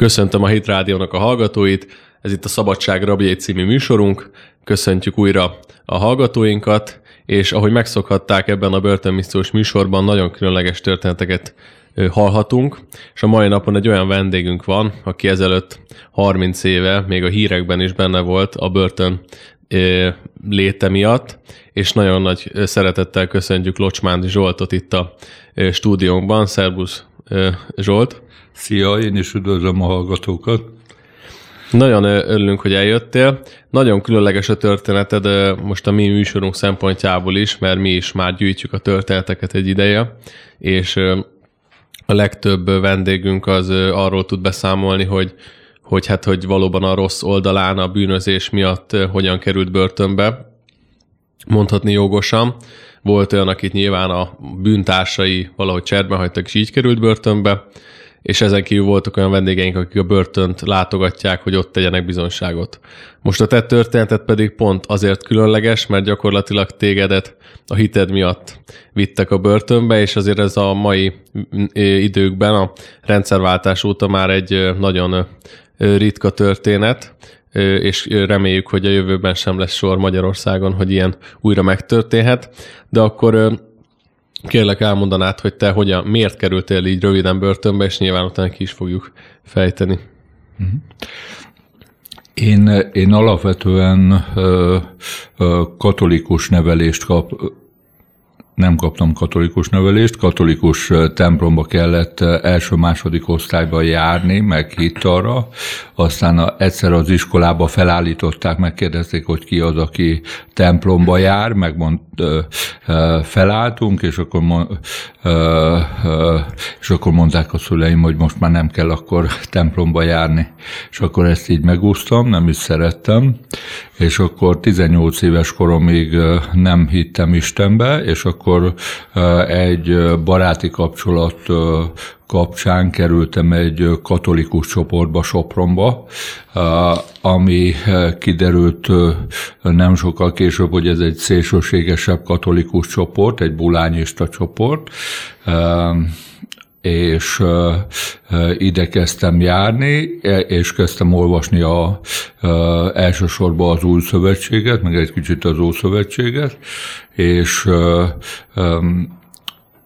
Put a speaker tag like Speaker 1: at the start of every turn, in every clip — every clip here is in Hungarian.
Speaker 1: Köszöntöm a Hit Rádiónak a hallgatóit, ez itt a Szabadság Rabjai című műsorunk, köszöntjük újra a hallgatóinkat, és ahogy megszokhatták ebben a börtönmissziós műsorban, nagyon különleges történeteket hallhatunk, és a mai napon egy olyan vendégünk van, aki ezelőtt 30 éve még a hírekben is benne volt a börtön léte miatt, és nagyon nagy szeretettel köszöntjük Locsmán Zsoltot itt a stúdiónkban. Szerbusz Zsolt!
Speaker 2: Szia, én is üdvözlöm a hallgatókat.
Speaker 1: Nagyon örülünk, hogy eljöttél. Nagyon különleges a történeted most a mi műsorunk szempontjából is, mert mi is már gyűjtjük a történeteket egy ideje, és a legtöbb vendégünk az arról tud beszámolni, hogy hogy hát, hogy valóban a rossz oldalán a bűnözés miatt hogyan került börtönbe, mondhatni jogosan. Volt olyan, akit nyilván a bűntársai valahogy cserben hagytak, és így került börtönbe, és ezen kívül voltak olyan vendégeink, akik a börtönt látogatják, hogy ott tegyenek bizonyságot. Most a te történetet pedig pont azért különleges, mert gyakorlatilag tégedet a hited miatt vittek a börtönbe, és azért ez a mai időkben, a rendszerváltás óta már egy nagyon ritka történet, és reméljük, hogy a jövőben sem lesz sor Magyarországon, hogy ilyen újra megtörténhet. De akkor Kérlek elmondanád, hogy te hogyan, miért kerültél így röviden börtönbe, és nyilván utána ki is fogjuk fejteni. Mhm.
Speaker 2: Én, én alapvetően ö, ö, katolikus nevelést kap, nem kaptam katolikus nevelést, katolikus templomba kellett első-második osztályba járni, meg hitt arra, aztán egyszer az iskolába felállították, megkérdezték, hogy ki az, aki templomba jár, megmond, felálltunk, és akkor, és akkor mondták a szüleim, hogy most már nem kell akkor templomba járni. És akkor ezt így megúsztam, nem is szerettem, és akkor 18 éves koromig nem hittem Istenbe, és akkor egy baráti kapcsolat kapcsán kerültem egy katolikus csoportba Sopronba, ami kiderült nem sokkal később, hogy ez egy szélsőségesebb katolikus csoport, egy bulányista csoport, és ide kezdtem járni, e, és kezdtem olvasni a, elsősorban az új szövetséget, meg egy kicsit az új és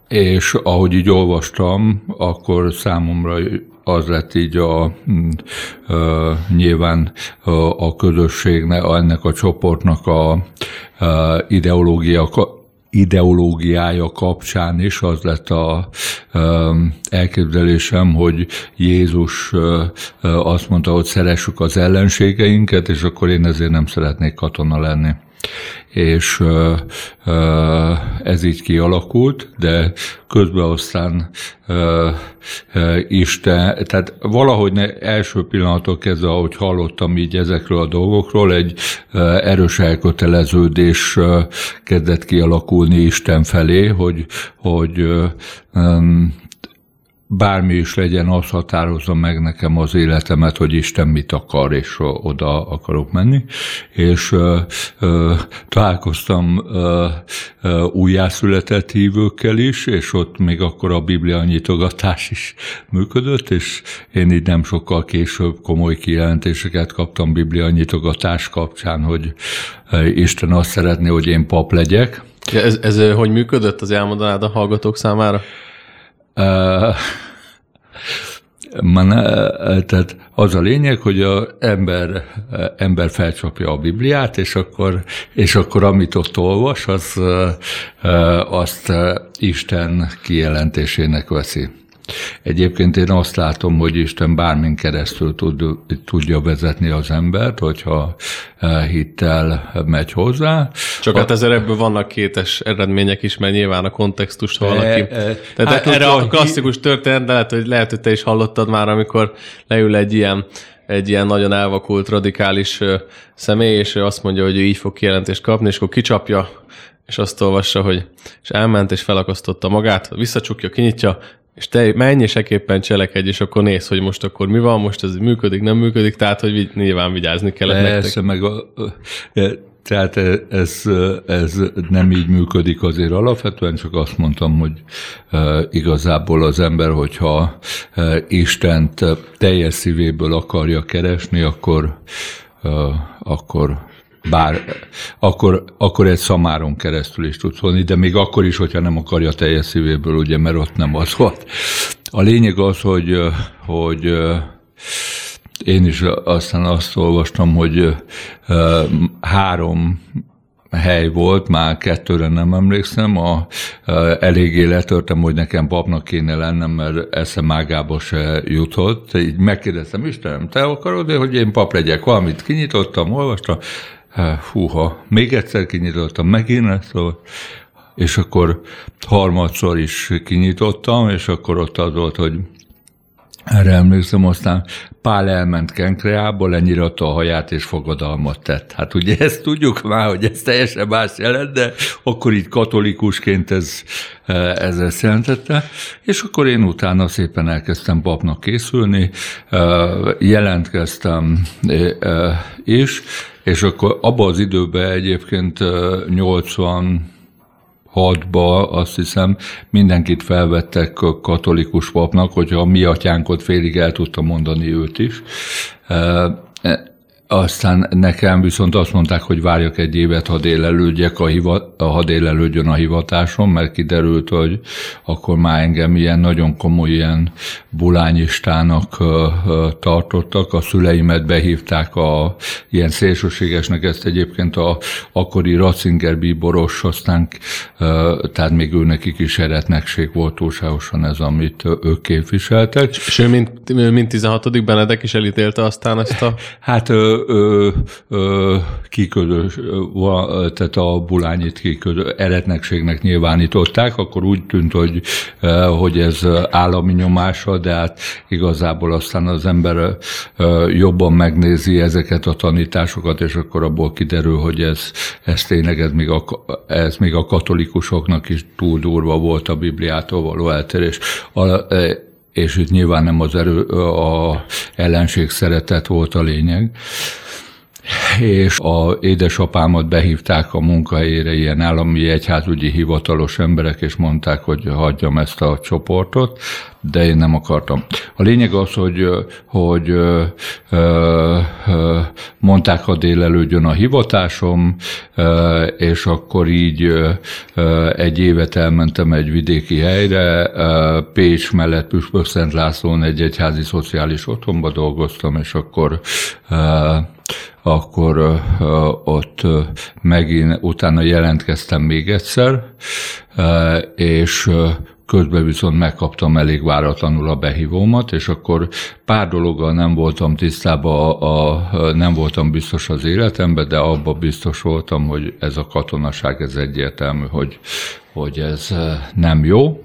Speaker 2: és ahogy így olvastam, akkor számomra az lett így a, a nyilván a, közösségnek, ennek a csoportnak a, a ideológia ideológiája kapcsán is az lett a elképzelésem, hogy Jézus azt mondta, hogy szeressük az ellenségeinket, és akkor én ezért nem szeretnék katona lenni és ez így kialakult, de közben aztán Isten, tehát valahogy ne, első pillanatok kezdve, ahogy hallottam így ezekről a dolgokról, egy erős elköteleződés kezdett kialakulni Isten felé, hogy, hogy bármi is legyen, az határozza meg nekem az életemet, hogy Isten mit akar, és oda akarok menni. És ö, ö, találkoztam ö, ö, újjászületett hívőkkel is, és ott még akkor a Biblia nyitogatás is működött, és én így nem sokkal később komoly kijelentéseket kaptam Biblia nyitogatás kapcsán, hogy Isten azt szeretné, hogy én pap legyek.
Speaker 1: Ja, ez, ez hogy működött, az elmondanád a hallgatók számára?
Speaker 2: Man, tehát az a lényeg, hogy az ember, ember felcsapja a Bibliát, és akkor, és akkor amit ott olvas, az, azt Isten kijelentésének veszi. Egyébként én azt látom, hogy Isten bármin keresztül tud, tudja vezetni az embert, hogyha hittel megy hozzá.
Speaker 1: Csak hát ezzel ebből vannak kétes eredmények is, mert nyilván a kontextust, ha valaki... E, e, Tehát hát erre a klasszikus történet, de lehet, hogy, lehet, hogy te is hallottad már, amikor leül egy ilyen egy ilyen nagyon elvakult, radikális személy, és azt mondja, hogy ő így fog kijelentést kapni, és akkor kicsapja, és azt olvassa, hogy és elment, és felakasztotta magát, visszacsukja, kinyitja, és te mennyiseképpen cselekedj, és akkor néz, hogy most akkor mi van, most ez működik, nem működik, tehát, hogy nyilván vigyázni kellett
Speaker 2: Persze, nektek. meg a, tehát ez, ez nem így működik azért alapvetően, csak azt mondtam, hogy igazából az ember, hogyha Istent teljes szívéből akarja keresni, akkor, akkor bár akkor, akkor egy szamáron keresztül is tudsz volni, de még akkor is, hogyha nem akarja teljes szívéből, ugye, mert ott nem az volt. A lényeg az, hogy, hogy én is aztán azt olvastam, hogy három hely volt, már kettőre nem emlékszem, a, eléggé letörtem, hogy nekem papnak kéne lennem, mert esze mágába se jutott. Így megkérdeztem, Istenem, te akarod hogy én pap legyek? Valamit kinyitottam, olvastam, húha, még egyszer kinyitottam, megint szóval, és akkor harmadszor is kinyitottam, és akkor ott az volt, hogy erre emlékszem, aztán Pál elment Kenkreából, lenyiratta a haját és fogadalmat tett. Hát ugye ezt tudjuk már, hogy ez teljesen más jelent, de akkor így katolikusként ez, ez ezt jelentette. És akkor én utána szépen elkezdtem papnak készülni, jelentkeztem is, és akkor abban az időben egyébként 80 hatba azt hiszem mindenkit felvettek katolikus papnak, hogyha a mi atyánkot félig el tudta mondani őt is. Aztán nekem viszont azt mondták, hogy várjak egy évet, ha délelődjek a, hiva, ha délelődjön a hivatásom, mert kiderült, hogy akkor már engem ilyen nagyon komoly ilyen bulányistának tartottak. A szüleimet behívták a ilyen szélsőségesnek, ezt egyébként a akkori Ratzinger bíboros, aztán tehát még ő nekik is eretnekség volt túlságosan ez, amit ők képviseltek.
Speaker 1: És ő mint, mint 16. Benedek is elítélte aztán ezt a...
Speaker 2: Hát ö, ö, kiködös, tehát a bulányit kiködő eretnekségnek nyilvánították, akkor úgy tűnt, hogy, hogy ez állami nyomása, de hát igazából aztán az ember jobban megnézi ezeket a tanításokat, és akkor abból kiderül, hogy ez, ez tényleg ez még, a, ez még a katolikusoknak is túl durva volt a Bibliától való eltérés. A, és itt nyilván nem az erő, a ellenség szeretet volt a lényeg. És a édesapámat behívták a munkahelyére ilyen állami egyházügyi hivatalos emberek, és mondták, hogy hagyjam ezt a csoportot, de én nem akartam. A lényeg az, hogy, hogy ö, ö, mondták, ha délelődjön a hivatásom, ö, és akkor így ö, egy évet elmentem egy vidéki helyre, ö, Pécs mellett Püspök Szent Lászlón egy egyházi szociális otthonba dolgoztam, és akkor ö, akkor ott megint utána jelentkeztem még egyszer, és közben viszont megkaptam elég váratlanul a behívómat, és akkor pár dologgal nem voltam tisztában, a, a, nem voltam biztos az életemben, de abba biztos voltam, hogy ez a katonaság, ez egyértelmű, hogy, hogy ez nem jó.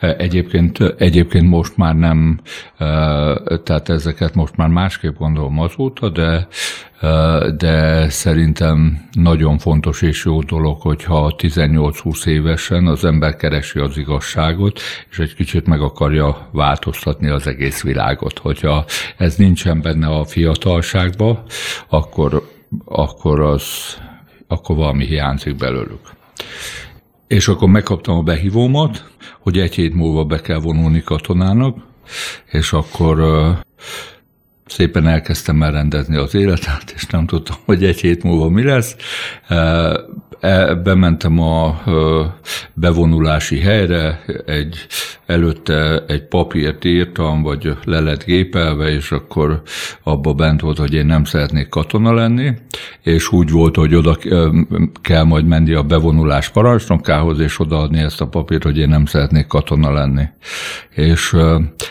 Speaker 2: Egyébként, egyébként most már nem, tehát ezeket most már másképp gondolom azóta, de, de szerintem nagyon fontos és jó dolog, hogyha 18-20 évesen az ember keresi az igazságot, és egy kicsit meg akarja változtatni az egész világot. Hogyha ez nincsen benne a fiatalságban, akkor, akkor az akkor valami hiányzik belőlük. És akkor megkaptam a behívómat, hogy egy hét múlva be kell vonulni katonának, és akkor szépen elkezdtem elrendezni az életet, és nem tudtam, hogy egy hét múlva mi lesz. E, bementem a bevonulási helyre, egy, előtte egy papírt írtam, vagy le lett gépelve, és akkor abba bent volt, hogy én nem szeretnék katona lenni, és úgy volt, hogy oda kell majd menni a bevonulás parancsnokához, és odaadni ezt a papírt, hogy én nem szeretnék katona lenni. És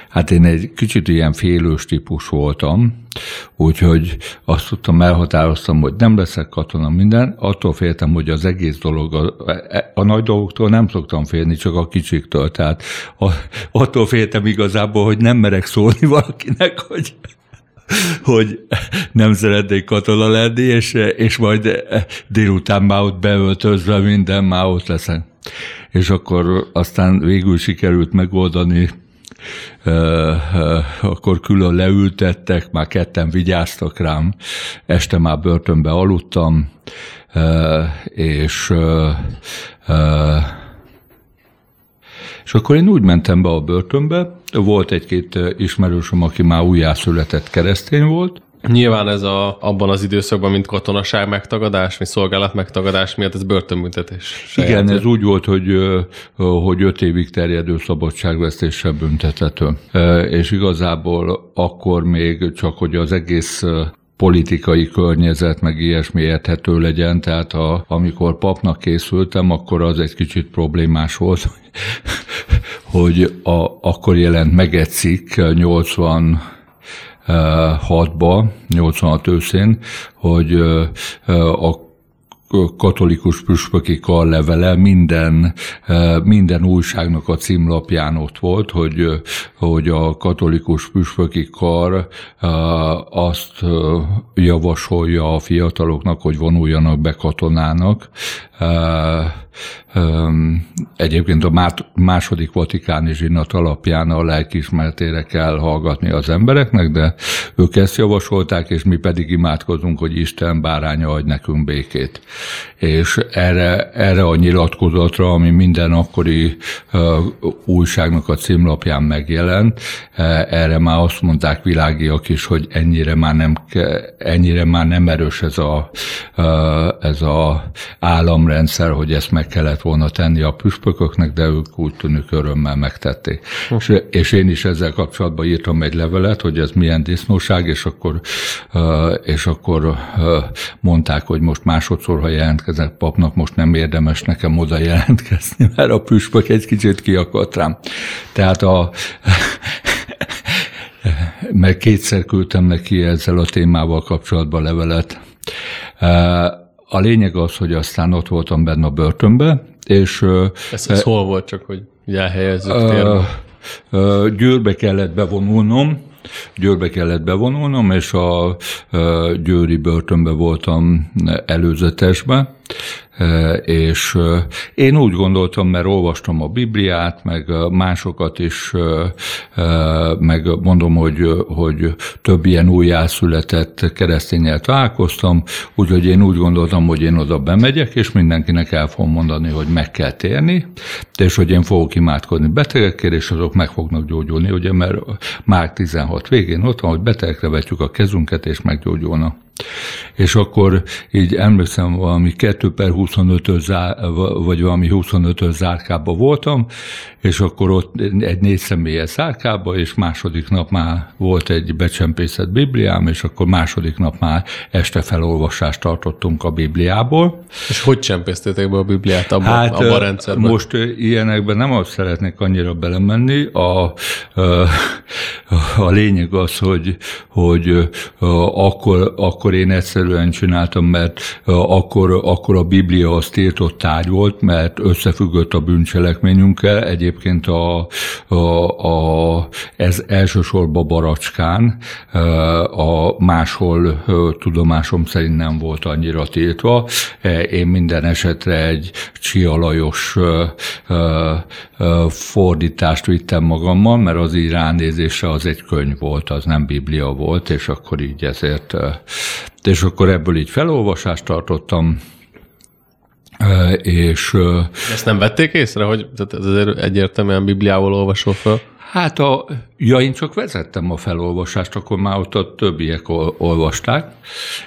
Speaker 2: hát én egy kicsit ilyen félős típus voltam, Úgyhogy azt tudtam, elhatároztam, hogy nem leszek katona minden, attól féltem, hogy az egész dolog, a, a nagy dolgoktól nem szoktam félni, csak a kicsiktől. Tehát a, attól féltem igazából, hogy nem merek szólni valakinek, hogy hogy nem szeretnék katona lenni, és, és majd délután már ott beöltözve minden, már ott leszek. És akkor aztán végül sikerült megoldani akkor külön leültettek, már ketten vigyáztak rám, este már börtönbe aludtam, és és akkor én úgy mentem be a börtönbe, volt egy-két ismerősöm, aki már újjászületett keresztény volt,
Speaker 1: Nyilván ez a, abban az időszakban, mint katonaság megtagadás, mint szolgálat megtagadás miatt ez börtönbüntetés.
Speaker 2: Igen, ez úgy volt, hogy, hogy öt évig terjedő szabadságvesztéssel büntethető. És igazából akkor még csak, hogy az egész politikai környezet, meg ilyesmi érthető legyen, tehát a, amikor papnak készültem, akkor az egy kicsit problémás volt, hogy a, akkor jelent meg egy cikk 80 6-ba, 86 őszén, hogy a katolikus püspöki karlevele minden, minden újságnak a címlapján ott volt, hogy, hogy a katolikus püspöki kar azt javasolja a fiataloknak, hogy vonuljanak be katonának, Egyébként a második vatikáni zsinat alapján a lelkismertére kell hallgatni az embereknek, de ők ezt javasolták, és mi pedig imádkozunk, hogy Isten báránya adj nekünk békét. És erre, erre a nyilatkozatra, ami minden akkori újságnak a címlapján megjelent, erre már azt mondták világiak is, hogy ennyire már nem, ennyire már nem erős ez a, ez a államrendszer, hogy ezt meg kellett volna tenni a püspököknek, de ők úgy tűnik örömmel megtették. És, és én is ezzel kapcsolatban írtam egy levelet, hogy ez milyen disznóság, és akkor, és akkor mondták, hogy most másodszor, ha jelentkezek papnak, most nem érdemes nekem oda jelentkezni, mert a püspök egy kicsit kiakadt rám. Tehát a meg kétszer küldtem neki ezzel a témával kapcsolatban levelet. A lényeg az, hogy aztán ott voltam benne a börtönbe, és...
Speaker 1: Ez, ez e, hol volt, csak hogy elhelyezzük térbe?
Speaker 2: Győrbe kellett bevonulnom, Győrbe kellett bevonulnom, és a győri börtönbe voltam előzetesbe, és én úgy gondoltam, mert olvastam a Bibliát, meg másokat is, meg mondom, hogy, hogy több ilyen újjászületett keresztényel találkoztam, úgyhogy én úgy gondoltam, hogy én oda bemegyek, és mindenkinek el fogom mondani, hogy meg kell térni, és hogy én fogok imádkozni betegekért, és azok meg fognak gyógyulni, ugye, mert már 16 végén ott van, hogy betegekre vetjük a kezünket, és meggyógyulnak. És akkor így emlékszem, valami 2 per 25 vagy valami 25 zárkába voltam, és akkor ott egy négy személyes zárkába, és második nap már volt egy becsempészett Bibliám, és akkor második nap már este felolvasást tartottunk a Bibliából.
Speaker 1: És hogy csempésztétek be a Bibliát abba, hát, abba a rendszerben?
Speaker 2: Most ilyenekben nem azt szeretnék annyira belemenni. A, a, a lényeg az, hogy, hogy akkor, akkor én egyszerűen csináltam, mert akkor, akkor a Biblia az tiltott tárgy volt, mert összefüggött a bűncselekményünkkel. Egyébként a, a, a, ez elsősorban Baracskán, a máshol tudomásom szerint nem volt annyira tiltva. Én minden esetre egy Csialajos fordítást vittem magammal, mert az így ránézése az egy könyv volt, az nem Biblia volt, és akkor így ezért, és akkor ebből így felolvasást tartottam, és...
Speaker 1: Ezt nem vették észre, hogy ez azért egyértelműen Bibliával olvasol fel?
Speaker 2: Hát a, ja, én csak vezettem a felolvasást, akkor már ott a többiek olvasták,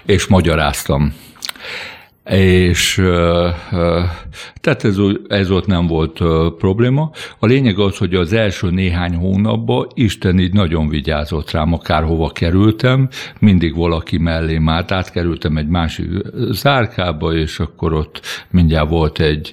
Speaker 2: és magyaráztam és tehát ez, ez ott nem volt probléma. A lényeg az, hogy az első néhány hónapban Isten így nagyon vigyázott rám, akárhova kerültem, mindig valaki mellé már átkerültem egy másik zárkába, és akkor ott mindjárt volt egy,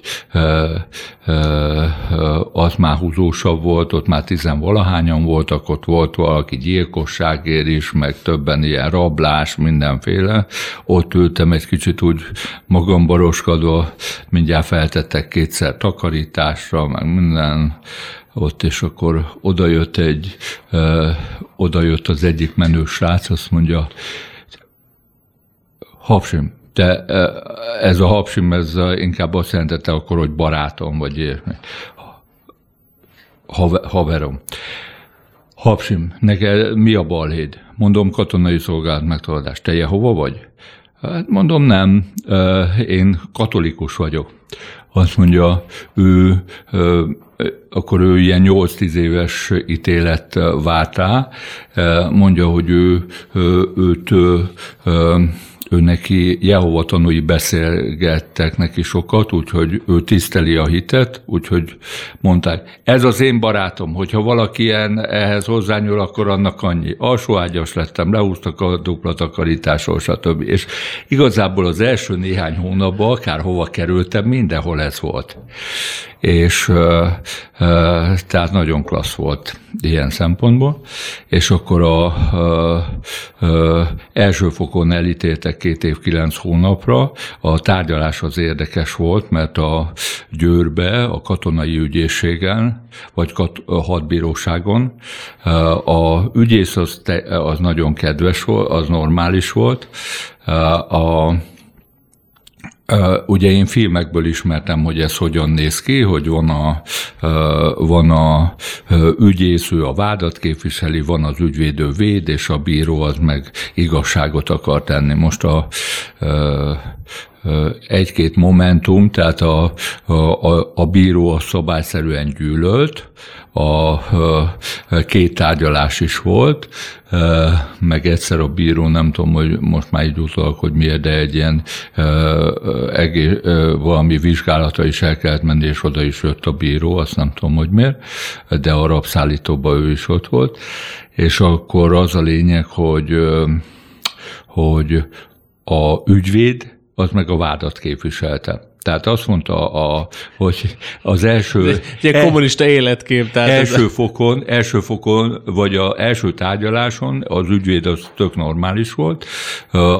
Speaker 2: az már húzósabb volt, ott már tizenvalahányan voltak, ott volt valaki gyilkosságért is, meg többen ilyen rablás, mindenféle. Ott ültem egy kicsit úgy magam baroskadva, mindjárt feltettek kétszer takarításra, meg minden ott, és akkor odajött egy, ö, odajött az egyik menő srác, azt mondja, Hapsim, te ez a hapsim, ez inkább azt jelentette akkor, hogy barátom, vagy haverom. Hapsim, neked mi a balhéd? Mondom, katonai szolgálat megtaladás. Te hova vagy? Hát mondom, nem, én katolikus vagyok. Azt mondja, ő, akkor ő ilyen 8-10 éves ítélet várt rá, mondja, hogy ő, őt ő neki Jehova tanúi beszélgettek neki sokat, úgyhogy ő tiszteli a hitet, úgyhogy mondták, ez az én barátom, hogyha valaki ilyen ehhez hozzányúl, akkor annak annyi. Alsóágyas lettem, lehúztak a dupla takarításról, stb. És igazából az első néhány hónapban, akár hova kerültem, mindenhol ez volt. És tehát nagyon klassz volt ilyen szempontból, és akkor a, a, a első fokon elítéltek két év, kilenc hónapra. A tárgyalás az érdekes volt, mert a Győrbe, a katonai ügyészségen, vagy kat, a hadbíróságon a ügyész az, te, az nagyon kedves volt, az normális volt, a Ugye én filmekből ismertem, hogy ez hogyan néz ki, hogy van a, van a ügyésző, a vádat képviseli, van az ügyvédő véd, és a bíró az meg igazságot akar tenni. Most a egy-két momentum, tehát a, a, a bíró a szabályszerűen gyűlölt, a, a két tárgyalás is volt, meg egyszer a bíró, nem tudom, hogy most már így utalak, hogy miért, de egy ilyen egész, valami vizsgálata is el kellett menni, és oda is jött a bíró, azt nem tudom, hogy miért, de a rabszállítóban ő is ott volt, és akkor az a lényeg, hogy hogy a ügyvéd az meg a vádat képviselte. Tehát azt mondta, a, hogy az első...
Speaker 1: egy, egy e, kommunista életkép.
Speaker 2: Tehát első, ez... fokon, első fokon, vagy az első tárgyaláson az ügyvéd az tök normális volt,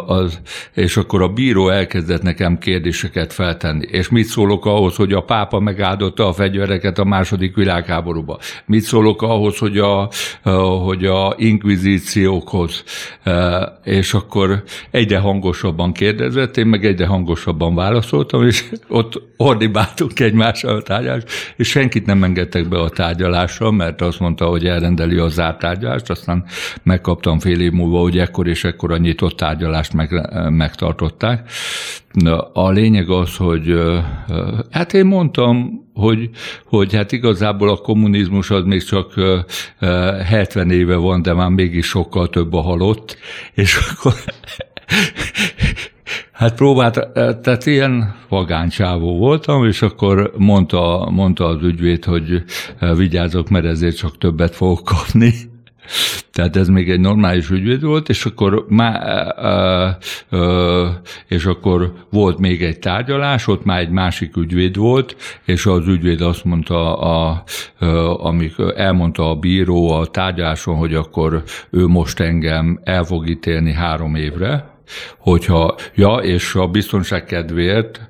Speaker 2: az, és akkor a bíró elkezdett nekem kérdéseket feltenni. És mit szólok ahhoz, hogy a pápa megáldotta a fegyvereket a második világháborúba? Mit szólok ahhoz, hogy a, hogy a inkvizíciókhoz? És akkor egyre hangosabban kérdezett, én meg egyre hangosabban válaszoltam, és ott ordibáltunk egymással a tárgyalás, és senkit nem engedtek be a tárgyalásra, mert azt mondta, hogy elrendeli a zárt tárgyalást, aztán megkaptam fél év múlva, hogy ekkor és ekkor a nyitott tárgyalást meg, megtartották. A lényeg az, hogy hát én mondtam, hogy, hogy hát igazából a kommunizmus az még csak 70 éve van, de már mégis sokkal több a halott, és akkor Hát próbált, tehát ilyen vagáncsávó voltam, és akkor mondta, mondta az ügyvéd, hogy vigyázok, mert ezért csak többet fogok kapni. Tehát ez még egy normális ügyvéd volt, és akkor, má, és akkor volt még egy tárgyalás, ott már egy másik ügyvéd volt, és az ügyvéd azt mondta, a, amik elmondta a bíró a tárgyaláson, hogy akkor ő most engem el fog ítélni három évre, hogyha, ja, és a biztonság kedvéért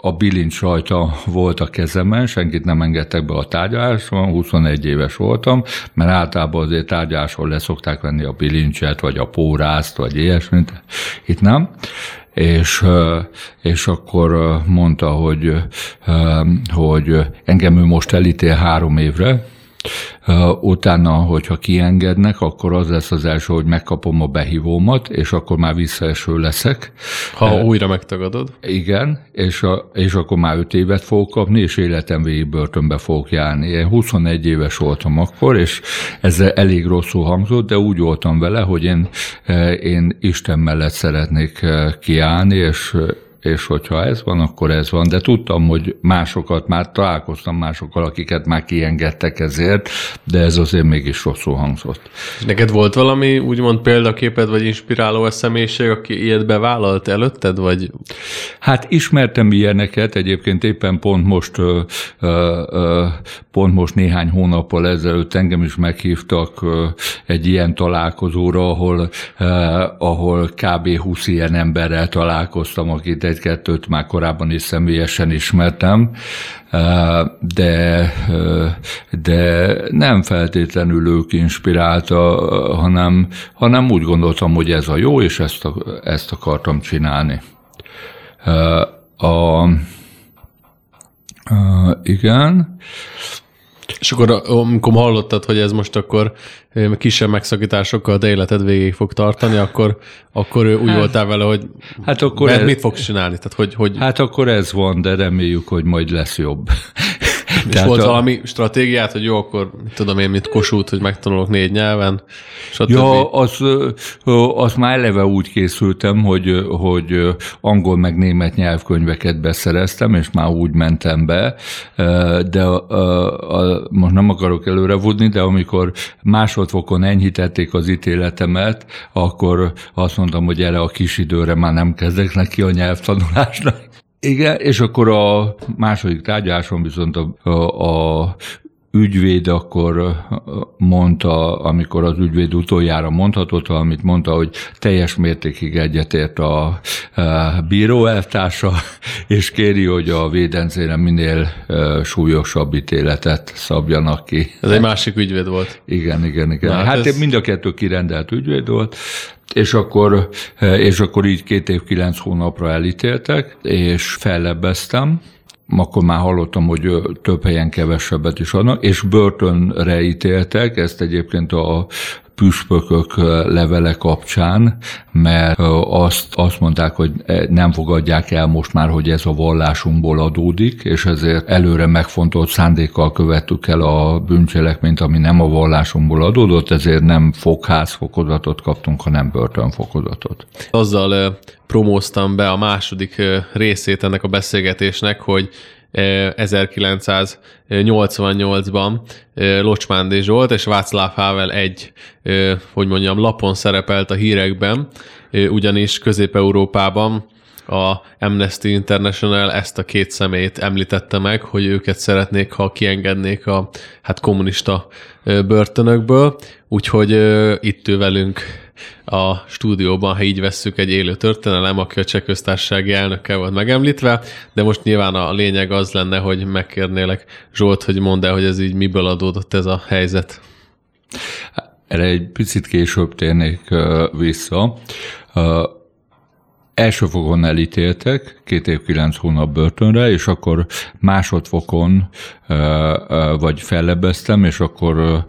Speaker 2: a bilincs rajta volt a kezemen, senkit nem engedtek be a tárgyaláson, 21 éves voltam, mert általában azért tárgyaláson leszokták venni a bilincset, vagy a pórázt, vagy ilyesmit, itt nem. És, és akkor mondta, hogy, hogy engem ő most elítél három évre, Utána, hogyha kiengednek, akkor az lesz az első, hogy megkapom a behívómat, és akkor már visszaeső leszek.
Speaker 1: Ha újra megtagadod?
Speaker 2: Igen, és, a, és akkor már öt évet fogok kapni, és életem végig börtönbe fogok járni. Én 21 éves voltam akkor, és ez elég rosszul hangzott, de úgy voltam vele, hogy én, én Isten mellett szeretnék kiállni, és és hogyha ez van, akkor ez van. De tudtam, hogy másokat már találkoztam másokkal, akiket már kiengedtek ezért, de ez azért mégis rosszul hangzott.
Speaker 1: És neked volt valami úgymond példaképed, vagy inspiráló személyiség, aki ilyet bevállalt előtted, vagy?
Speaker 2: Hát ismertem ilyeneket, egyébként éppen pont most, ö, ö, pont most néhány hónappal ezelőtt engem is meghívtak egy ilyen találkozóra, ahol, ahol kb. 20 ilyen emberrel találkoztam, akit egy-kettőt már korábban is személyesen ismertem, de, de nem feltétlenül ők inspirálta, hanem, hanem úgy gondoltam, hogy ez a jó, és ezt, ezt akartam csinálni. A, a, igen,
Speaker 1: És akkor, amikor hallottad, hogy ez most akkor kisebb megszakításokkal a életed végéig fog tartani, akkor, akkor úgy hát, voltál vele, hogy hát akkor ez, mit fogsz csinálni? Tehát, hogy, hogy...
Speaker 2: Hát akkor ez van, de reméljük, hogy majd lesz jobb.
Speaker 1: És Tehát volt a... valami stratégiát, hogy jó, akkor tudom én, mint kosút, hogy megtanulok négy nyelven,
Speaker 2: stb. Ja, az, az már eleve úgy készültem, hogy, hogy angol meg német nyelvkönyveket beszereztem, és már úgy mentem be, de a, a, most nem akarok előre vudni, de amikor másodfokon enyhítették az ítéletemet, akkor azt mondtam, hogy erre a kis időre már nem kezdek neki a nyelvtanulásnak. Igen, és akkor a második tárgyaláson viszont a, a, a ügyvéd akkor mondta, amikor az ügyvéd utoljára mondhatott amit mondta, hogy teljes mértékig egyetért a, bíró eltársa, és kéri, hogy a védencére minél súlyosabb ítéletet szabjanak ki.
Speaker 1: Ez egy másik ügyvéd volt.
Speaker 2: Igen, igen, igen. Na, hát, hát ez... mind a kettő kirendelt ügyvéd volt, és akkor, és akkor így két év, kilenc hónapra elítéltek, és fellebbeztem, akkor már hallottam, hogy több helyen kevesebbet is adnak, és börtönre ítéltek, ezt egyébként a püspökök levele kapcsán, mert azt, azt mondták, hogy nem fogadják el most már, hogy ez a vallásunkból adódik, és ezért előre megfontolt szándékkal követtük el a bűncselekményt, ami nem a vallásunkból adódott, ezért nem fogházfokozatot kaptunk, hanem börtönfokozatot.
Speaker 1: Azzal promóztam be a második részét ennek a beszélgetésnek, hogy 1988-ban Locsmándi Zsolt és Václav Havel egy, hogy mondjam, lapon szerepelt a hírekben, ugyanis Közép-Európában a Amnesty International ezt a két szemét említette meg, hogy őket szeretnék, ha kiengednék a hát kommunista börtönökből, úgyhogy itt ő velünk a stúdióban, ha így vesszük egy élő történelem, aki a cseh köztársasági elnöke volt megemlítve, de most nyilván a lényeg az lenne, hogy megkérnélek Zsolt, hogy mondd el, hogy ez így miből adódott ez a helyzet.
Speaker 2: Erre egy picit később térnék vissza. Első fokon elítéltek, két év, kilenc hónap börtönre, és akkor másodfokon vagy fellebeztem, és akkor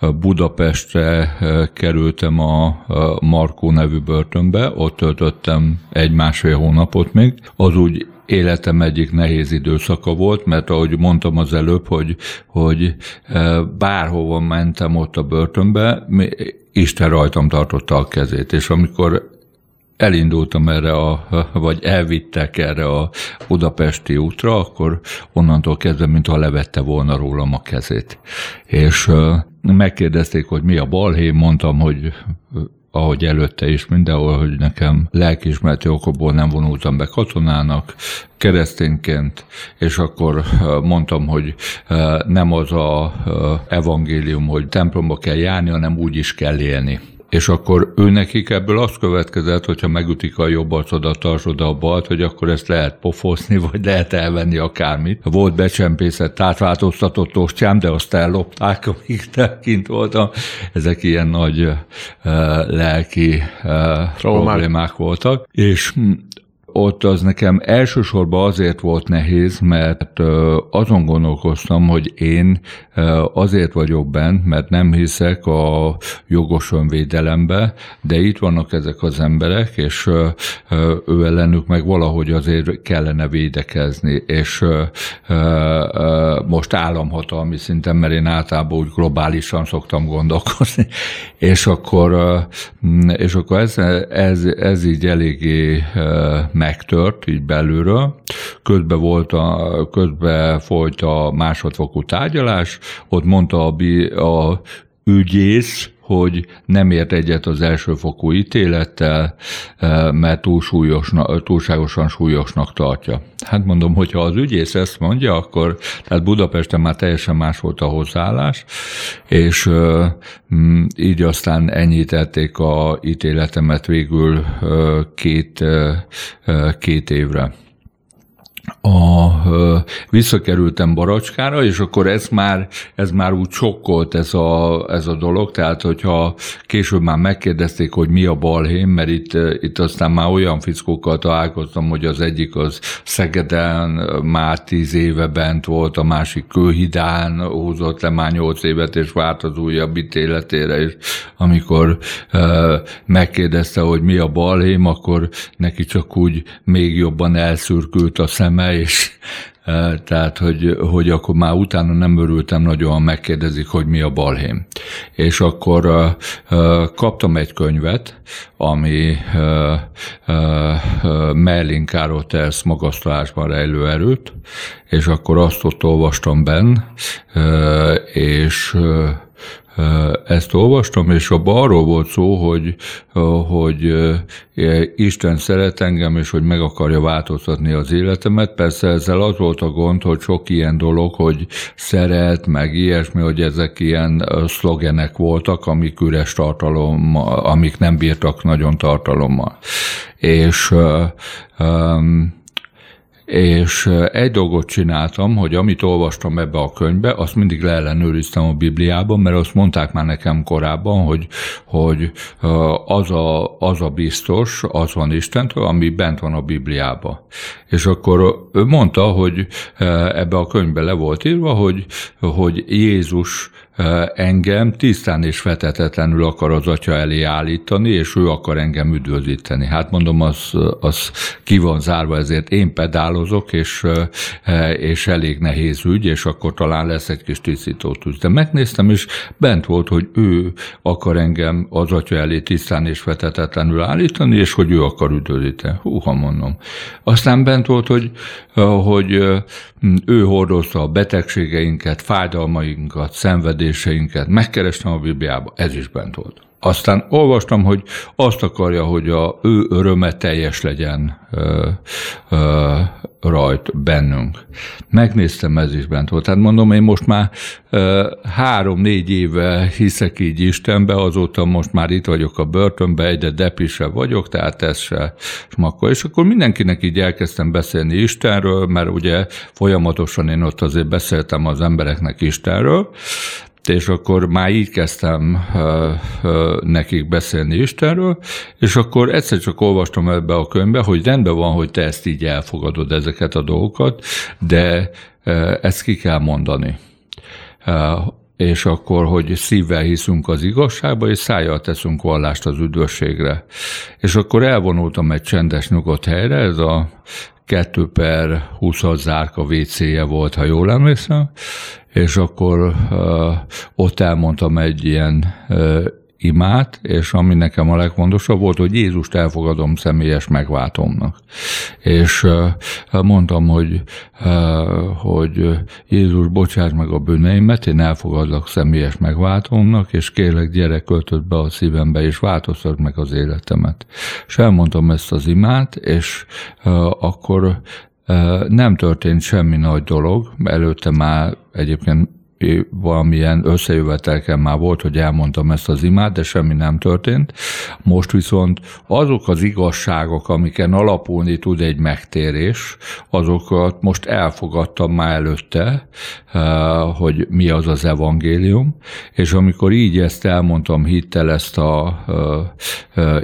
Speaker 2: Budapestre kerültem a Markó nevű börtönbe, ott töltöttem egy-másfél hónapot még. Az úgy életem egyik nehéz időszaka volt, mert ahogy mondtam az előbb, hogy, hogy bárhova mentem ott a börtönbe, Isten rajtam tartotta a kezét, és amikor elindultam erre, a, vagy elvittek erre a budapesti útra, akkor onnantól kezdve, mintha levette volna rólam a kezét. És megkérdezték, hogy mi a balhé, mondtam, hogy ahogy előtte is mindenhol, hogy nekem lelkiismereti okokból nem vonultam be katonának, keresztényként, és akkor mondtam, hogy nem az a evangélium, hogy templomba kell járni, hanem úgy is kell élni és akkor ő nekik ebből azt következett, hogyha megütik a jobb arcodat, tartsod a balt, hogy akkor ezt lehet pofozni, vagy lehet elvenni akármit. Volt becsempészett, átváltoztatott ostyám, de azt ellopták, amíg te kint voltam. Ezek ilyen nagy uh, lelki uh, problémák voltak. És hm, ott az nekem elsősorban azért volt nehéz, mert azon gondolkoztam, hogy én azért vagyok bent, mert nem hiszek a jogos önvédelembe, de itt vannak ezek az emberek, és ő ellenük meg valahogy azért kellene védekezni, és most államhatalmi szinten, mert én általában úgy globálisan szoktam gondolkozni, és akkor, és akkor ez, ez, ez így eléggé megtört így belülről. Közben, volt a, közben folyt a másodfokú tárgyalás, ott mondta a, a ügyész, hogy nem ért egyet az elsőfokú ítélettel, eh, mert túl túlságosan súlyosnak tartja. Hát mondom, hogyha az ügyész ezt mondja, akkor tehát Budapesten már teljesen más volt a hozzáállás, és eh, mm, így aztán enyhítették a ítéletemet végül eh, két, két évre. A, visszakerültem Baracskára, és akkor ez már, ez már úgy sokkolt ez a, ez a dolog, tehát hogyha később már megkérdezték, hogy mi a balhém, mert itt, itt aztán már olyan fickókkal találkoztam, hogy az egyik az Szegeden már tíz éve bent volt, a másik Kőhidán húzott le már nyolc évet, és várt az újabb ítéletére, és amikor uh, megkérdezte, hogy mi a balhém, akkor neki csak úgy még jobban elszürkült a szem szeme, és e, tehát, hogy, hogy akkor már utána nem örültem nagyon, megkérdezik, hogy mi a balhém. És akkor uh, uh, kaptam egy könyvet, ami Merlin Carothers magasztalásban rejlő erőt, és akkor azt ott olvastam benn, és ezt olvastam, és abban arról volt szó, hogy, hogy Isten szeret engem, és hogy meg akarja változtatni az életemet. Persze ezzel az volt a gond, hogy sok ilyen dolog, hogy szeret, meg ilyesmi, hogy ezek ilyen szlogenek voltak, amik üres tartalom, amik nem bírtak nagyon tartalommal. És um, és egy dolgot csináltam, hogy amit olvastam ebbe a könyvbe, azt mindig leellenőriztem a Bibliában, mert azt mondták már nekem korábban, hogy, hogy az, a, az a biztos, az van Istentől, ami bent van a Bibliában. És akkor ő mondta, hogy ebbe a könyvbe le volt írva, hogy, hogy Jézus engem tisztán és vetetetlenül akar az atya elé állítani, és ő akar engem üdvözíteni. Hát mondom, az, az ki van zárva, ezért én pedálozok, és, és elég nehéz ügy, és akkor talán lesz egy kis tisztító tűz. De megnéztem, és bent volt, hogy ő akar engem az atya elé tisztán és vetetetlenül állítani, és hogy ő akar üdvözíteni. Húha, mondom. Aztán bent volt, hogy, hogy ő hordozta a betegségeinket, fájdalmainkat, szenvedéseinket, kérdéseinket, megkerestem a Bibliába, ez is bent volt. Aztán olvastam, hogy azt akarja, hogy a ő öröme teljes legyen ö, ö, rajt bennünk. Megnéztem, ez is bent volt. Tehát mondom, én most már három-négy éve hiszek így Istenbe, azóta most már itt vagyok a börtönbe, egyre depise vagyok, tehát ez se smakkol. És akkor mindenkinek így elkezdtem beszélni Istenről, mert ugye folyamatosan én ott azért beszéltem az embereknek Istenről, és akkor már így kezdtem nekik beszélni Istenről, és akkor egyszer csak olvastam ebbe a könyvbe, hogy rendben van, hogy te ezt így elfogadod ezeket a dolgokat, de ezt ki kell mondani és akkor, hogy szívvel hiszünk az igazságba, és szájjal teszünk vallást az üdvösségre. És akkor elvonultam egy csendes nyugodt helyre, ez a 2 per 20 zárka WC-je volt, ha jól emlékszem, és akkor uh, ott elmondtam egy ilyen imát, és ami nekem a legfontosabb volt, hogy Jézust elfogadom személyes megváltomnak. És mondtam, hogy, hogy Jézus, bocsáss meg a bűneimet, én elfogadlak személyes megváltomnak, és kérlek, gyere, költöd be a szívembe, és változtat meg az életemet. És elmondtam ezt az imát, és akkor nem történt semmi nagy dolog, előtte már egyébként valamilyen összejövetelken már volt, hogy elmondtam ezt az imát, de semmi nem történt. Most viszont azok az igazságok, amiken alapulni tud egy megtérés, azokat most elfogadtam már előtte, hogy mi az az evangélium, és amikor így ezt elmondtam hittel ezt a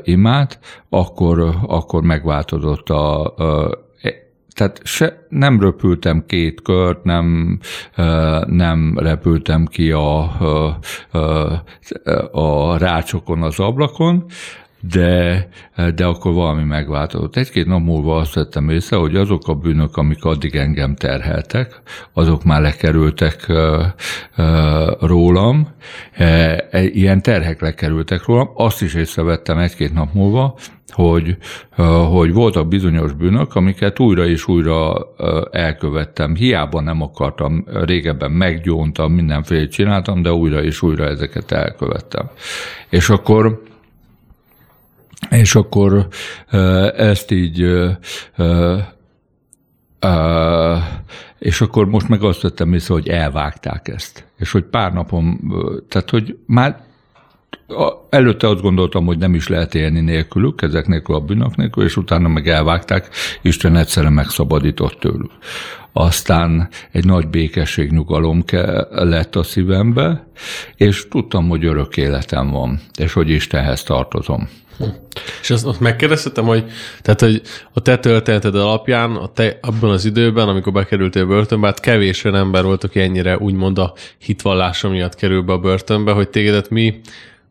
Speaker 2: imát, akkor, akkor megváltozott a tehát se, nem röpültem két kört, nem, nem repültem ki a, a, a rácsokon az ablakon, de, de akkor valami megváltozott. Egy-két nap múlva azt vettem észre, hogy azok a bűnök, amik addig engem terheltek, azok már lekerültek rólam, uh, ilyen terhek lekerültek rólam. Azt is észrevettem egy-két nap múlva, hogy, hogy voltak bizonyos bűnök, amiket újra és újra elkövettem. Hiába nem akartam, régebben meggyóntam, mindenféle csináltam, de újra és újra ezeket elkövettem. És akkor és akkor ezt így és akkor most meg azt vettem észre, hogy elvágták ezt. És hogy pár napom, tehát hogy már előtte azt gondoltam, hogy nem is lehet élni nélkülük, ezek nélkül a bűnök nélkül, és utána meg elvágták, Isten egyszerűen megszabadított tőlük. Aztán egy nagy békesség, nyugalom lett a szívembe, és tudtam, hogy örök életem van, és hogy Istenhez tartozom. Hm.
Speaker 1: És azt, azt megkérdeztem, hogy, tehát, hogy a te történeted alapján a te, abban az időben, amikor bekerültél börtönbe, hát kevés olyan ember volt, aki ennyire úgymond a hitvallása miatt kerül be a börtönbe, hogy tégedet mi,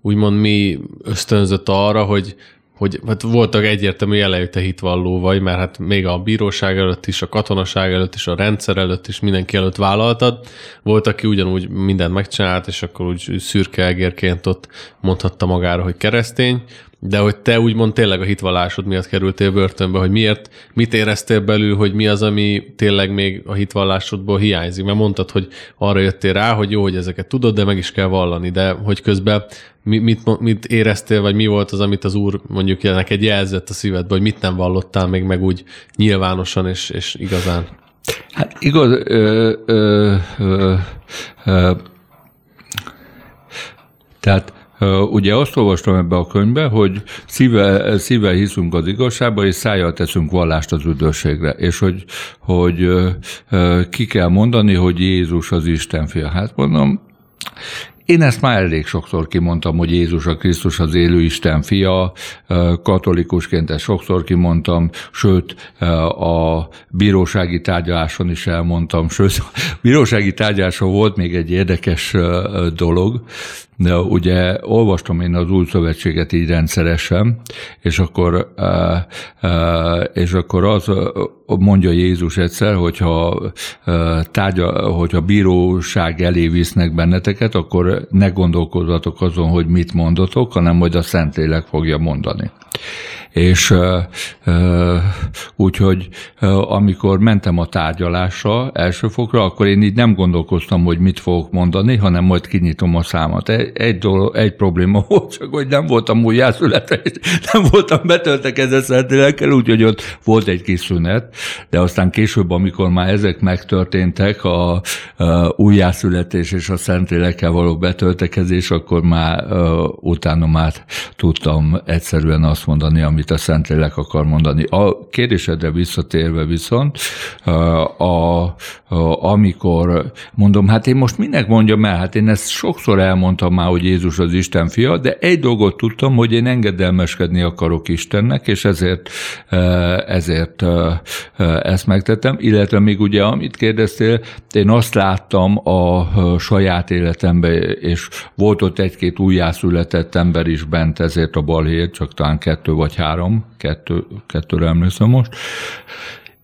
Speaker 1: úgymond mi ösztönzött arra, hogy, hogy hát voltak egyértelmű jelei, te hitvalló vagy, mert hát még a bíróság előtt is, a katonaság előtt is, a rendszer előtt is mindenki előtt vállaltad. Volt, aki ugyanúgy mindent megcsinált, és akkor úgy szürke egérként ott mondhatta magára, hogy keresztény. De hogy te úgymond tényleg a hitvallásod miatt kerültél börtönbe, hogy miért, mit éreztél belül, hogy mi az, ami tényleg még a hitvallásodból hiányzik. Mert mondtad, hogy arra jöttél rá, hogy jó, hogy ezeket tudod, de meg is kell vallani, de hogy közben mit, mit éreztél, vagy mi volt az, amit az úr mondjuk egy jelzett a szívedbe, hogy mit nem vallottál még meg úgy nyilvánosan és, és igazán?
Speaker 2: Hát igaz, ö, ö, ö, ö, tehát Ugye azt olvastam ebbe a könyvbe, hogy szíve, szíve hiszünk az igazságba, és szájjal teszünk vallást az üdvösségre, és hogy, hogy ki kell mondani, hogy Jézus az Isten fia. Hát mondom, én ezt már elég sokszor kimondtam, hogy Jézus a Krisztus az élő Isten fia, katolikusként ezt sokszor kimondtam, sőt a bírósági tárgyaláson is elmondtam, sőt bírósági tárgyaláson volt még egy érdekes dolog, de ugye olvastam én az új szövetséget így rendszeresen, és akkor, és akkor az mondja Jézus egyszer, hogyha, tárgya, hogyha bíróság elé visznek benneteket, akkor ne gondolkozzatok azon, hogy mit mondotok, hanem hogy a Szentlélek fogja mondani és úgyhogy amikor mentem a tárgyalásra elsőfokra, akkor én így nem gondolkoztam, hogy mit fogok mondani, hanem majd kinyitom a számat. Egy, egy, dolog, egy probléma volt, csak hogy nem voltam újjászületre, nem voltam betöltekezve szentlélekkel, úgyhogy ott volt egy kis szünet, de aztán később, amikor már ezek megtörténtek, a, a újjászületés és a szentlélekkel való betöltekezés, akkor már utána már tudtam egyszerűen azt mondani, amit amit a Szentlélek akar mondani. A kérdésedre visszatérve viszont, a, a, amikor mondom, hát én most minek mondjam el, hát én ezt sokszor elmondtam már, hogy Jézus az Isten fia, de egy dolgot tudtam, hogy én engedelmeskedni akarok Istennek, és ezért, ezért ezt megtettem, illetve még ugye, amit kérdeztél, én azt láttam a saját életemben, és volt ott egy-két újjászületett ember is bent, ezért a balhé, csak talán kettő vagy három három, kettő, kettőre emlékszem most,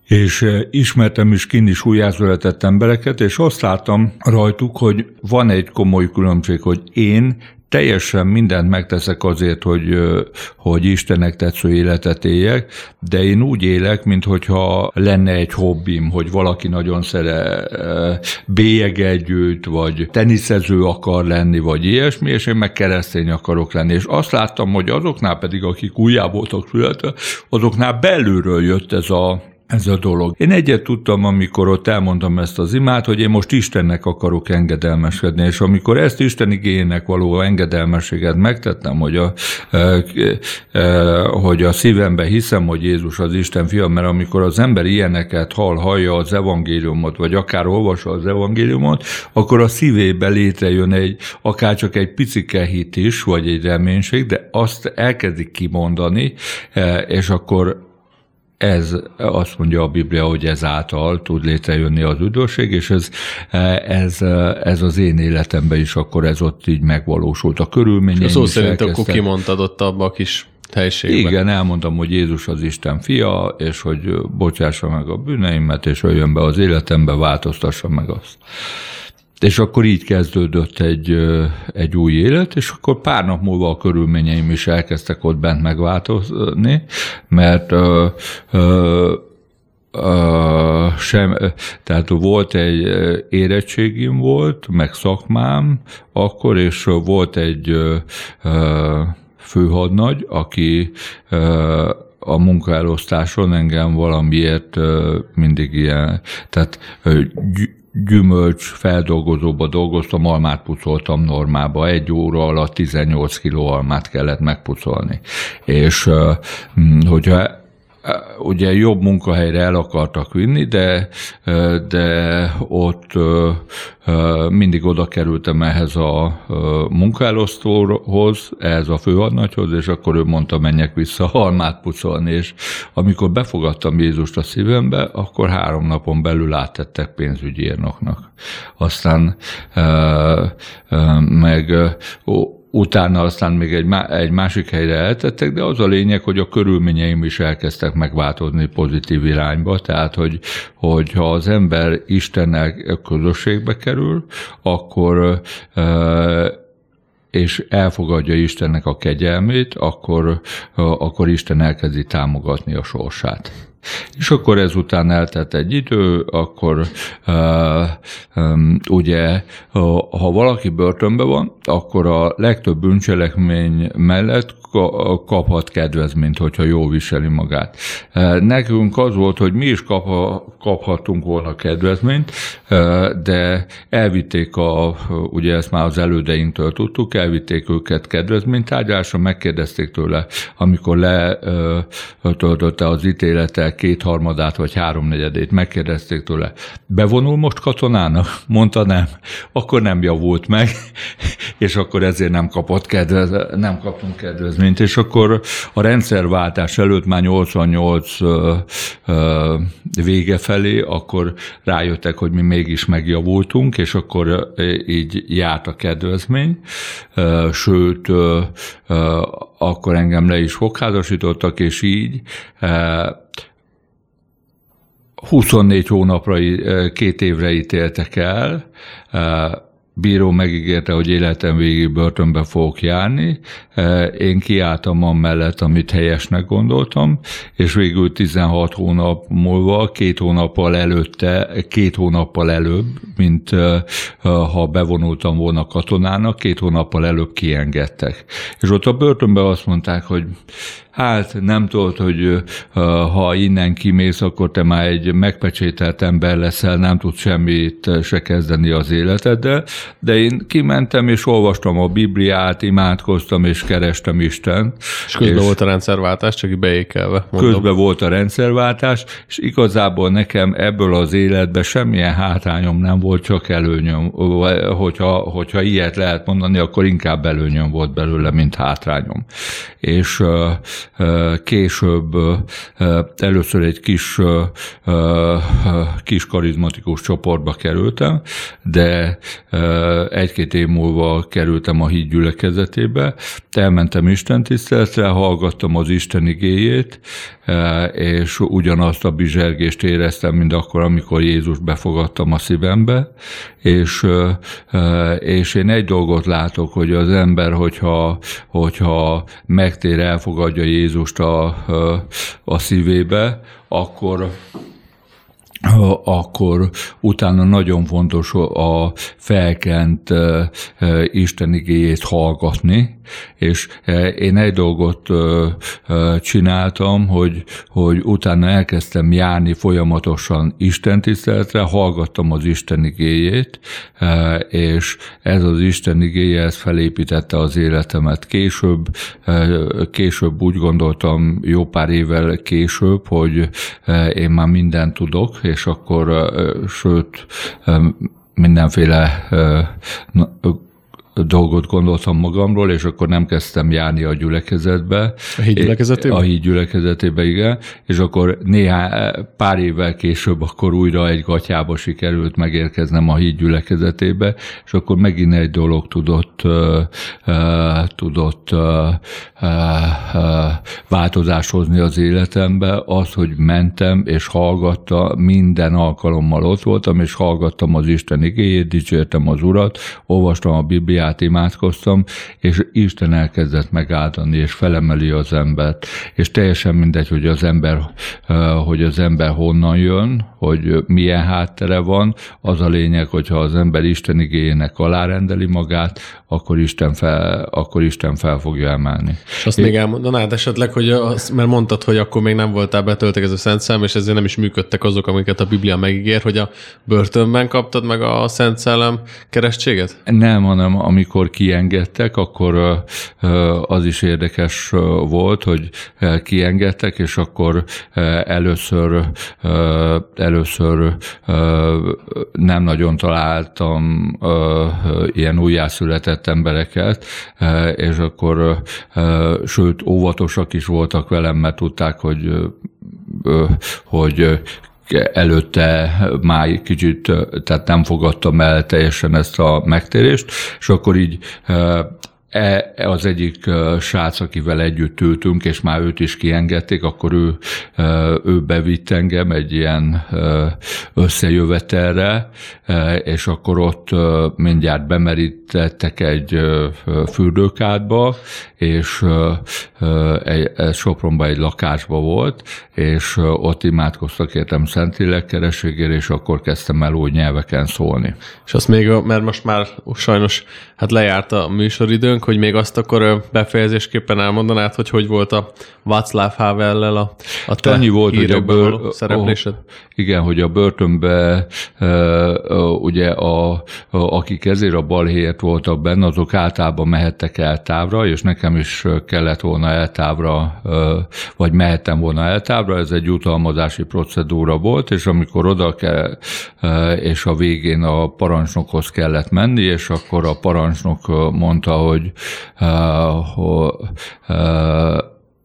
Speaker 2: és eh, ismertem is kint is újjászületett embereket, és azt láttam rajtuk, hogy van egy komoly különbség, hogy én teljesen mindent megteszek azért, hogy, hogy Istennek tetsző életet éljek, de én úgy élek, mintha lenne egy hobbim, hogy valaki nagyon szere bélyegegyűjt, vagy teniszező akar lenni, vagy ilyesmi, és én meg keresztény akarok lenni. És azt láttam, hogy azoknál pedig, akik újjá voltak születve, azoknál belülről jött ez a ez a dolog. Én egyet tudtam, amikor ott elmondtam ezt az imát, hogy én most Istennek akarok engedelmeskedni, és amikor ezt Isten igénynek való engedelmességet megtettem, hogy a, e, e, hogy a szívembe hiszem, hogy Jézus az Isten fia, mert amikor az ember ilyeneket hall, hallja az evangéliumot, vagy akár olvassa az evangéliumot, akkor a szívébe létrejön egy, akár csak egy picike hit is, vagy egy reménység, de azt elkezdik kimondani, e, és akkor ez azt mondja a Biblia, hogy ez által tud létrejönni az üdvösség, és ez, ez, ez az én életemben is akkor ez ott így megvalósult. A körülményeim
Speaker 1: Szó szerint akkor kimondtad ott abba a kis helységben.
Speaker 2: Igen, elmondtam, hogy Jézus az Isten fia, és hogy bocsássa meg a bűneimet, és jöjjön be az életembe, változtassa meg azt. És akkor így kezdődött egy, egy új élet, és akkor pár nap múlva a körülményeim is elkezdtek ott bent megváltozni, mert ö, ö, ö, sem, tehát volt egy érettségim volt, meg szakmám akkor, és volt egy ö, főhadnagy, aki ö, a munkaelosztáson engem valamiért mindig ilyen, tehát gyümölcs feldolgozóba dolgoztam, almát pucoltam normába. Egy óra alatt 18 kiló almát kellett megpucolni. És hogyha ugye jobb munkahelyre el akartak vinni, de, de ott mindig oda kerültem ehhez a munkálosztóhoz, ehhez a főadnagyhoz, és akkor ő mondta, menjek vissza halmát pucolni, és amikor befogadtam Jézust a szívembe, akkor három napon belül áttettek pénzügyírnoknak. Aztán meg utána aztán még egy, egy másik helyre eltettek, de az a lényeg, hogy a körülményeim is elkezdtek megváltozni pozitív irányba, tehát hogy, hogy ha az ember Istennel közösségbe kerül, akkor és elfogadja Istennek a kegyelmét, akkor, akkor Isten elkezdi támogatni a sorsát. És akkor ezután eltelt egy idő, akkor ugye, ha valaki börtönben van, akkor a legtöbb bűncselekmény mellett kaphat kedvezményt, hogyha jól viseli magát. Nekünk az volt, hogy mi is kaphattunk volna kedvezményt, de elvitték a, ugye ezt már az elődeinktől tudtuk, elvitték őket kedvezménytárgyalásra, megkérdezték tőle, amikor letöltötte az ítéletek kétharmadát vagy háromnegyedét, megkérdezték tőle, bevonul most katonának? Mondta nem. Akkor nem javult meg, és akkor ezért nem kapott kedvez, nem kaptunk kedvezményt, és akkor a rendszerváltás előtt már 88 vége felé, akkor rájöttek, hogy mi mégis megjavultunk, és akkor így járt a kedvezmény, sőt, akkor engem le is fogházasítottak, és így 24 hónapra, két évre ítéltek el, bíró megígérte, hogy életem végig börtönbe fogok járni. Én kiálltam amellett, amit helyesnek gondoltam, és végül 16 hónap múlva, két hónappal előtte, két hónappal előbb, mint ha bevonultam volna katonának, két hónappal előbb kiengedtek. És ott a börtönben azt mondták, hogy hát nem tudod, hogy ha innen kimész, akkor te már egy megpecsételt ember leszel, nem tudsz semmit se kezdeni az életeddel, de én kimentem és olvastam a Bibliát, imádkoztam és kerestem Isten.
Speaker 1: És közben és volt a rendszerváltás, csak beékelve.
Speaker 2: Mondom. Közben volt a rendszerváltás, és igazából nekem ebből az életben semmilyen hátrányom nem volt, csak előnyöm. Hogyha, hogyha ilyet lehet mondani, akkor inkább előnyöm volt belőle, mint hátrányom. És később először egy kis, kis karizmatikus csoportba kerültem, de egy-két év múlva kerültem a híd gyülekezetébe, elmentem Isten tiszteletre, hallgattam az Isten igéjét, és ugyanazt a bizsergést éreztem, mint akkor, amikor Jézus befogadtam a szívembe, és, és én egy dolgot látok, hogy az ember, hogyha, hogyha megtér, elfogadja Jézust a, a szívébe, akkor akkor utána nagyon fontos a felkent Isten igéjét hallgatni, és én egy dolgot csináltam, hogy, hogy utána elkezdtem járni folyamatosan Isten tiszteletre, hallgattam az Isten igéjét, és ez az Isten igéje, ez felépítette az életemet. Később, később úgy gondoltam, jó pár évvel később, hogy én már mindent tudok, és akkor, sőt, mindenféle dolgot gondoltam magamról, és akkor nem kezdtem járni a gyülekezetbe.
Speaker 1: A híd gyülekezetébe?
Speaker 2: A híd gyülekezetébe, igen. És akkor néhány, pár évvel később akkor újra egy gatyába sikerült megérkeznem a híd gyülekezetébe, és akkor megint egy dolog tudott, uh, uh, tudott uh, változást hozni az életembe, az, hogy mentem és hallgattam, minden alkalommal ott voltam, és hallgattam az Isten igéjét, dicsértem az Urat, olvastam a Bibliát, órát imádkoztam, és Isten elkezdett megáldani, és felemeli az embert, és teljesen mindegy, hogy az ember, hogy az ember honnan jön, hogy milyen háttere van, az a lényeg, hogyha az ember Isten igényének alárendeli magát, akkor Isten fel, akkor Isten fel fogja emelni.
Speaker 1: És azt Én... még elmondanád esetleg, hogy az, mert mondtad, hogy akkor még nem voltál betöltek ez a Szent Szellem, és ezért nem is működtek azok, amiket a Biblia megígér, hogy a börtönben kaptad meg a Szent Szellem keresztséget?
Speaker 2: Nem, hanem amikor kiengedtek, akkor az is érdekes volt, hogy kiengedtek, és akkor először, először nem nagyon találtam ilyen újjászületett embereket, és akkor sőt óvatosak is voltak velem, mert tudták, hogy hogy előtte már kicsit, tehát nem fogadtam el teljesen ezt a megtérést, és akkor így az egyik srác, akivel együtt ültünk, és már őt is kiengedték, akkor ő, ő bevitt engem egy ilyen összejövetelre, és akkor ott mindjárt bemerítettek egy fürdőkádba, és ez Sopronban egy lakásba volt, és ott imádkoztak értem Szentlélek kereségére, és akkor kezdtem el úgy nyelveken szólni.
Speaker 1: És azt még, mert most már sajnos hát lejárt a műsoridőnk, hogy még azt akkor befejezésképpen elmondanád, hogy hogy volt a Václav Havellel a, a te
Speaker 2: Annyi volt, hogy a bőr,
Speaker 1: szereplésed? Oh,
Speaker 2: igen, hogy a börtönbe ugye a, a, akik ezért a balhéért voltak benne, azok általában mehettek el távra, és nekem is kellett volna eltávra, vagy mehettem volna eltávra, ez egy jutalmazási procedúra volt, és amikor oda kell, és a végén a parancsnokhoz kellett menni, és akkor a parancsnok mondta, hogy, hogy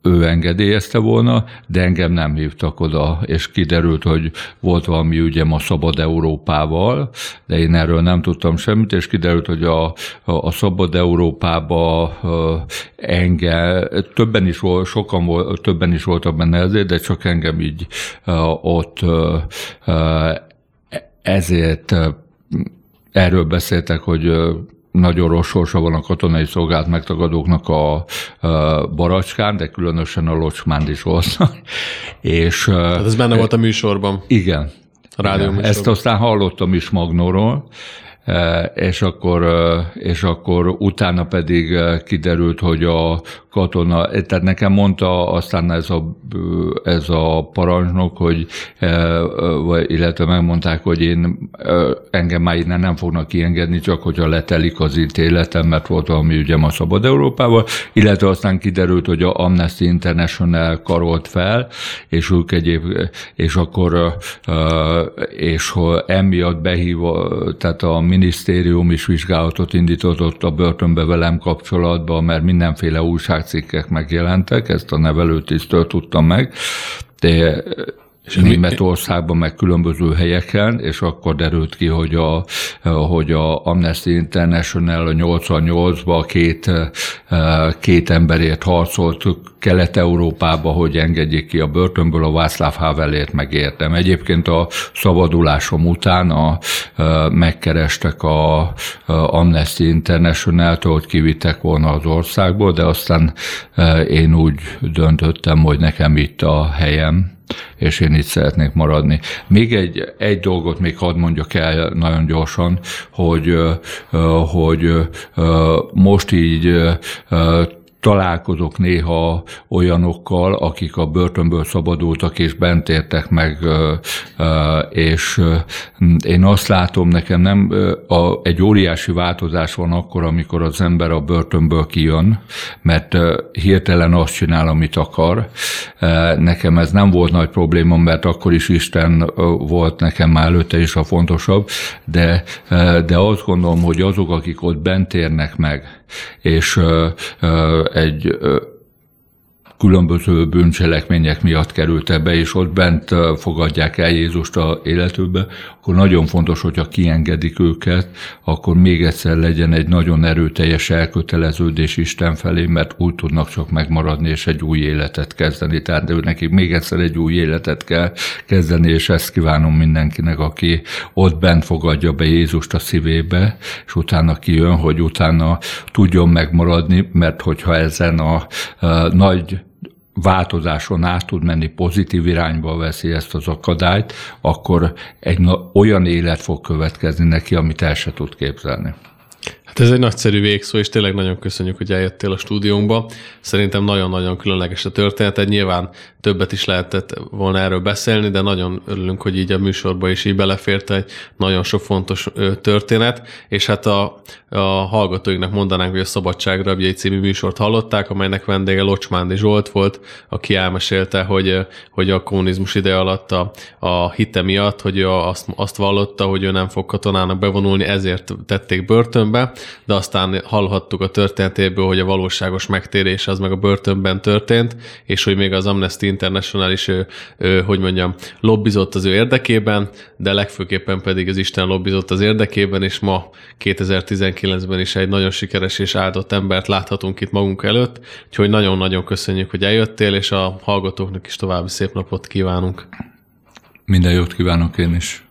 Speaker 2: ő engedélyezte volna, de engem nem hívtak oda, és kiderült, hogy volt valami ügyem a Szabad Európával, de én erről nem tudtam semmit, és kiderült, hogy a, a, Szabad Európába engem, többen is volt, sokan volt, többen is voltak benne ezért, de csak engem így ott ezért erről beszéltek, hogy nagyon rossz sorsa van a katonai szolgált megtagadóknak a, baracskán, de különösen a locsmánd is volt.
Speaker 1: és, Tehát ez benne volt a műsorban.
Speaker 2: Igen. A rádió igen. Ezt aztán hallottam is Magnóról, és akkor, és akkor utána pedig kiderült, hogy a katona, tehát nekem mondta aztán ez a, ez a parancsnok, hogy, illetve megmondták, hogy én engem már innen nem fognak kiengedni, csak hogyha letelik az ítéletem, mert volt valami ügyem a Szabad Európával, illetve aztán kiderült, hogy a Amnesty International karolt fel, és ők egyéb, és akkor, és emiatt behívva, tehát a minisztérium is vizsgálatot indított a börtönbe velem kapcsolatban, mert mindenféle újságcikkek megjelentek, ezt a nevelőtisztől tudtam meg, de és Németországban, meg különböző helyeken, és akkor derült ki, hogy a, hogy a Amnesty International a 88-ban két, két emberért harcolt Kelet-Európába, hogy engedjék ki a börtönből, a Václav Havelért megértem. Egyébként a szabadulásom után a, megkerestek a, a Amnesty International-től, hogy kivittek volna az országból, de aztán én úgy döntöttem, hogy nekem itt a helyem, és én itt szeretnék maradni. Még egy, egy dolgot még hadd mondjak el nagyon gyorsan, hogy, hogy most így találkozok néha olyanokkal, akik a börtönből szabadultak és bent értek meg, és én azt látom, nekem nem egy óriási változás van akkor, amikor az ember a börtönből kijön, mert hirtelen azt csinál, amit akar. Nekem ez nem volt nagy probléma, mert akkor is Isten volt nekem már előtte is a fontosabb, de, de azt gondolom, hogy azok, akik ott bent érnek meg, és egy különböző bűncselekmények miatt került ebbe, és ott bent fogadják el Jézust a életükbe, akkor nagyon fontos, hogyha kiengedik őket, akkor még egyszer legyen egy nagyon erőteljes elköteleződés Isten felé, mert úgy tudnak csak megmaradni, és egy új életet kezdeni. Tehát ő nekik még egyszer egy új életet kell kezdeni, és ezt kívánom mindenkinek, aki ott bent fogadja be Jézust a szívébe, és utána kijön, hogy utána tudjon megmaradni, mert hogyha ezen a, a nagy változáson át tud menni, pozitív irányba veszi ezt az akadályt, akkor egy olyan élet fog következni neki, amit el se tud képzelni.
Speaker 1: Hát ez egy nagyszerű végszó, és tényleg nagyon köszönjük, hogy eljöttél a stúdiónkba. Szerintem nagyon-nagyon különleges a történet. Nyilván többet is lehetett volna erről beszélni, de nagyon örülünk, hogy így a műsorba is így belefért egy nagyon sok fontos történet, és hát a, a hallgatóinknak mondanánk, hogy a Szabadság Rabjai című műsort hallották, amelynek vendége Locsmándi Zsolt volt, aki elmesélte, hogy, hogy a kommunizmus ide alatt a, a hite miatt, hogy ő azt, azt vallotta, hogy ő nem fog katonának bevonulni, ezért tették börtönbe, de aztán hallhattuk a történetéből, hogy a valóságos megtérés az meg a börtönben történt, és hogy még az Amnesty International is, ő, ő, hogy mondjam, lobbizott az ő érdekében, de legfőképpen pedig az Isten lobbizott az érdekében, és ma 2019-ben is egy nagyon sikeres és áldott embert láthatunk itt magunk előtt, úgyhogy nagyon-nagyon köszönjük, hogy eljöttél, és a hallgatóknak is további szép napot kívánunk.
Speaker 2: Minden jót kívánok én is.